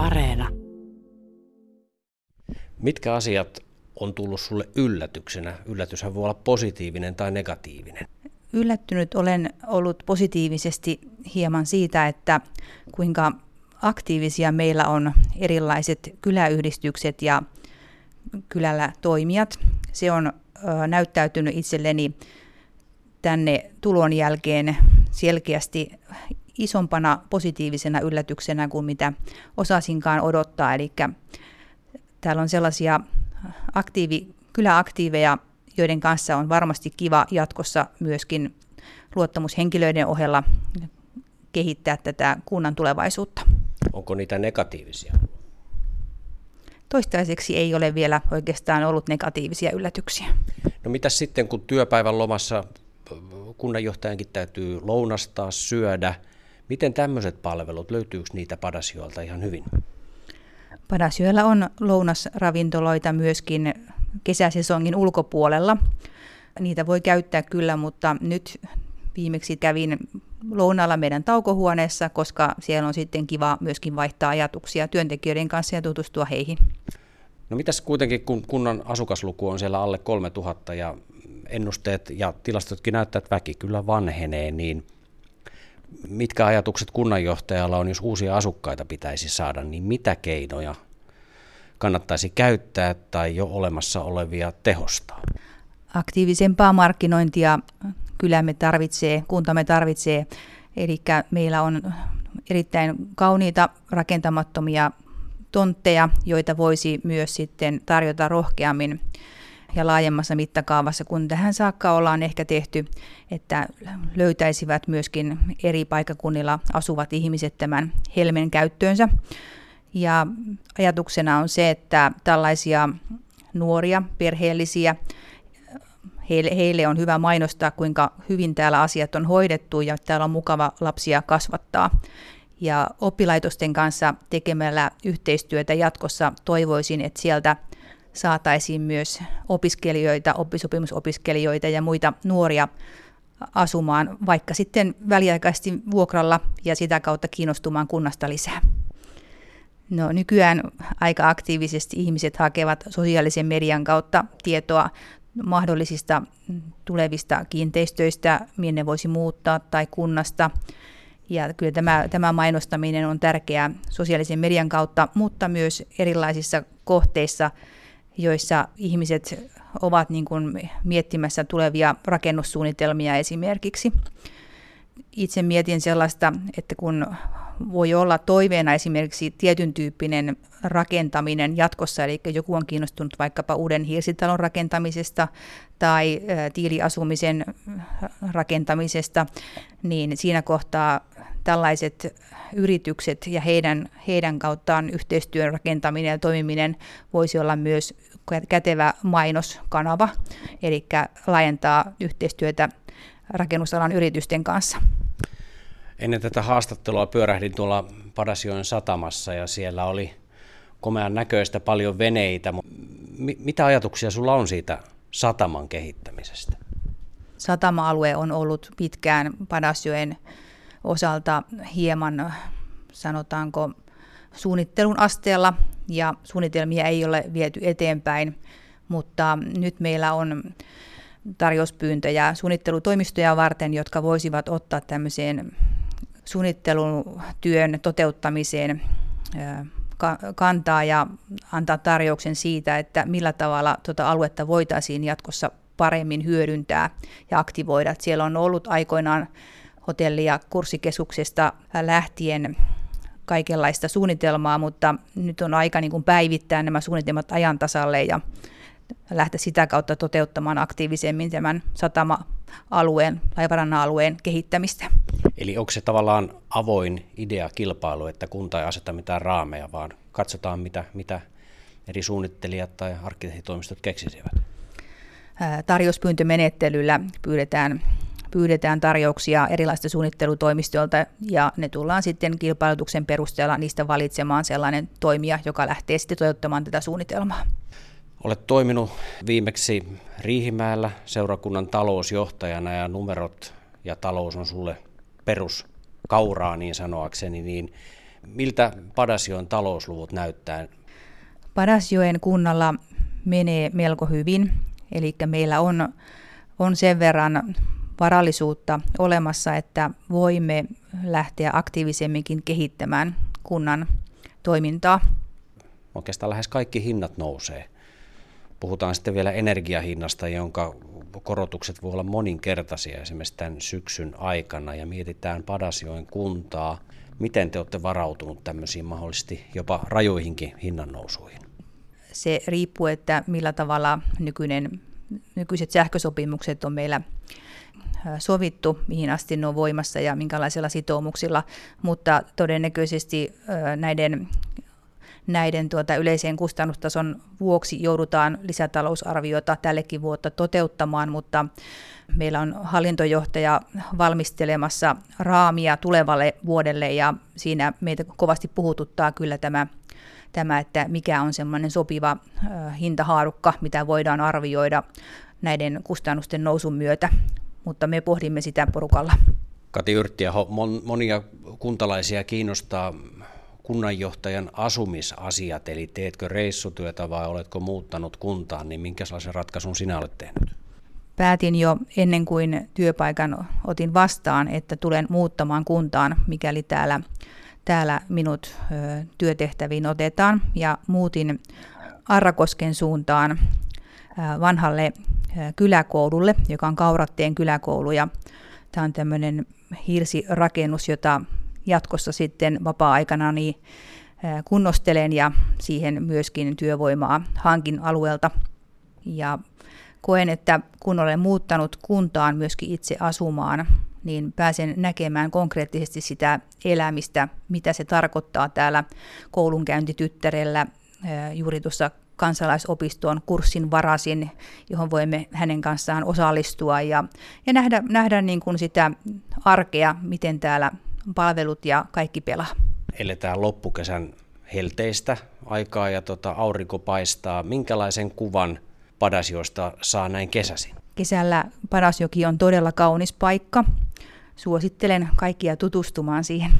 Areena. Mitkä asiat on tullut sulle yllätyksenä? Yllätyshän voi olla positiivinen tai negatiivinen. Yllättynyt olen ollut positiivisesti hieman siitä, että kuinka aktiivisia meillä on erilaiset kyläyhdistykset ja kylällä toimijat. Se on näyttäytynyt itselleni tänne tulon jälkeen selkeästi isompana positiivisena yllätyksenä kuin mitä osasinkaan odottaa. Eli täällä on sellaisia aktiivi, kyläaktiiveja, joiden kanssa on varmasti kiva jatkossa myöskin luottamushenkilöiden ohella kehittää tätä kunnan tulevaisuutta. Onko niitä negatiivisia? Toistaiseksi ei ole vielä oikeastaan ollut negatiivisia yllätyksiä. No mitä sitten, kun työpäivän lomassa kunnanjohtajankin täytyy lounastaa, syödä, miten tämmöiset palvelut, löytyykö niitä Padasjoelta ihan hyvin? Padasjoella on lounasravintoloita myöskin kesäsesongin ulkopuolella. Niitä voi käyttää kyllä, mutta nyt viimeksi kävin lounalla meidän taukohuoneessa, koska siellä on sitten kiva myöskin vaihtaa ajatuksia työntekijöiden kanssa ja tutustua heihin. No mitäs kuitenkin, kun kunnan asukasluku on siellä alle 3000 ja ennusteet ja tilastotkin näyttävät, että väki kyllä vanhenee, niin mitkä ajatukset kunnanjohtajalla on, jos uusia asukkaita pitäisi saada, niin mitä keinoja kannattaisi käyttää tai jo olemassa olevia tehostaa? Aktiivisempaa markkinointia kylämme tarvitsee, kuntamme tarvitsee. Eli meillä on erittäin kauniita rakentamattomia tontteja, joita voisi myös sitten tarjota rohkeammin ja laajemmassa mittakaavassa kuin tähän saakka ollaan ehkä tehty, että löytäisivät myöskin eri paikakunnilla asuvat ihmiset tämän helmen käyttöönsä. Ja ajatuksena on se, että tällaisia nuoria, perheellisiä, heille, heille on hyvä mainostaa, kuinka hyvin täällä asiat on hoidettu ja täällä on mukava lapsia kasvattaa. Ja oppilaitosten kanssa tekemällä yhteistyötä jatkossa toivoisin, että sieltä saataisiin myös opiskelijoita, oppisopimusopiskelijoita ja muita nuoria asumaan, vaikka sitten väliaikaisesti vuokralla ja sitä kautta kiinnostumaan kunnasta lisää. No, nykyään aika aktiivisesti ihmiset hakevat sosiaalisen median kautta tietoa mahdollisista tulevista kiinteistöistä, minne voisi muuttaa tai kunnasta. Ja kyllä tämä, tämä mainostaminen on tärkeää sosiaalisen median kautta, mutta myös erilaisissa kohteissa, joissa ihmiset ovat niin kuin miettimässä tulevia rakennussuunnitelmia esimerkiksi. Itse mietin sellaista, että kun voi olla toiveena esimerkiksi tietyn tyyppinen rakentaminen jatkossa, eli joku on kiinnostunut vaikkapa uuden hirsitalon rakentamisesta tai tiiliasumisen rakentamisesta, niin siinä kohtaa tällaiset yritykset ja heidän, heidän kauttaan yhteistyön rakentaminen ja toimiminen voisi olla myös kätevä mainoskanava, eli laajentaa yhteistyötä rakennusalan yritysten kanssa. Ennen tätä haastattelua pyörähdin tuolla Padasjoen satamassa ja siellä oli komean näköistä paljon veneitä. Mitä ajatuksia sulla on siitä sataman kehittämisestä? Satama-alue on ollut pitkään Padasjoen osalta hieman, sanotaanko, suunnittelun asteella ja suunnitelmia ei ole viety eteenpäin, mutta nyt meillä on tarjouspyyntöjä suunnittelutoimistoja varten, jotka voisivat ottaa tämmöiseen suunnittelutyön toteuttamiseen kantaa ja antaa tarjouksen siitä, että millä tavalla tuota aluetta voitaisiin jatkossa paremmin hyödyntää ja aktivoida. Siellä on ollut aikoinaan hotelli- ja kurssikeskuksesta lähtien kaikenlaista suunnitelmaa, mutta nyt on aika niin kuin päivittää nämä suunnitelmat ajan tasalle ja lähteä sitä kautta toteuttamaan aktiivisemmin tämän satama-alueen, laivarannan-alueen kehittämistä. Eli onko se tavallaan avoin idea kilpailu, että kunta ei aseta mitään raameja, vaan katsotaan mitä, mitä eri suunnittelijat tai arkkitehtitoimistot keksisivät? Tarjouspyyntömenettelyllä pyydetään pyydetään tarjouksia erilaisista suunnittelutoimistoilta ja ne tullaan sitten kilpailutuksen perusteella niistä valitsemaan sellainen toimija, joka lähtee sitten toteuttamaan tätä suunnitelmaa. Olet toiminut viimeksi Riihimäellä seurakunnan talousjohtajana ja numerot ja talous on sulle peruskauraa niin sanoakseni, niin Miltä Padasjoen talousluvut näyttää? Padasjoen kunnalla menee melko hyvin, eli meillä on, on sen verran varallisuutta olemassa, että voimme lähteä aktiivisemminkin kehittämään kunnan toimintaa. Oikeastaan lähes kaikki hinnat nousee. Puhutaan sitten vielä energiahinnasta, jonka korotukset voi olla moninkertaisia esimerkiksi tämän syksyn aikana ja mietitään Padasjoen kuntaa. Miten te olette varautunut tämmöisiin mahdollisesti jopa rajoihinkin hinnannousuihin? Se riippuu, että millä tavalla nykyinen, nykyiset sähkösopimukset on meillä sovittu, mihin asti ne on voimassa ja minkälaisilla sitoumuksilla, mutta todennäköisesti näiden näiden tuota yleisen kustannustason vuoksi joudutaan lisätalousarviota tällekin vuotta toteuttamaan, mutta meillä on hallintojohtaja valmistelemassa raamia tulevalle vuodelle ja siinä meitä kovasti puhututtaa kyllä tämä, tämä että mikä on semmoinen sopiva hintahaarukka, mitä voidaan arvioida näiden kustannusten nousun myötä, mutta me pohdimme sitä porukalla. Kati Yrttiä, monia kuntalaisia kiinnostaa kunnanjohtajan asumisasiat, eli teetkö reissutyötä vai oletko muuttanut kuntaan, niin minkälaisen ratkaisun sinä olet tehnyt? Päätin jo ennen kuin työpaikan otin vastaan, että tulen muuttamaan kuntaan, mikäli täällä, täällä minut ö, työtehtäviin otetaan. Ja muutin Arrakosken suuntaan vanhalle kyläkoululle, joka on Kauratteen kyläkoulu. Ja tämä on tämmöinen hirsirakennus, jota jatkossa sitten vapaa-aikana niin kunnostelen ja siihen myöskin työvoimaa hankin alueelta. Ja koen, että kun olen muuttanut kuntaan myöskin itse asumaan, niin pääsen näkemään konkreettisesti sitä elämistä, mitä se tarkoittaa täällä koulunkäyntityttärellä juuri tuossa kansalaisopistoon kurssin varasin, johon voimme hänen kanssaan osallistua ja, ja nähdä, nähdä niin kuin sitä arkea, miten täällä palvelut ja kaikki pelaa. Eletään loppukesän helteistä aikaa ja tota, aurinko paistaa. Minkälaisen kuvan Padasjosta saa näin kesäsin? Kesällä Padasjoki on todella kaunis paikka. Suosittelen kaikkia tutustumaan siihen.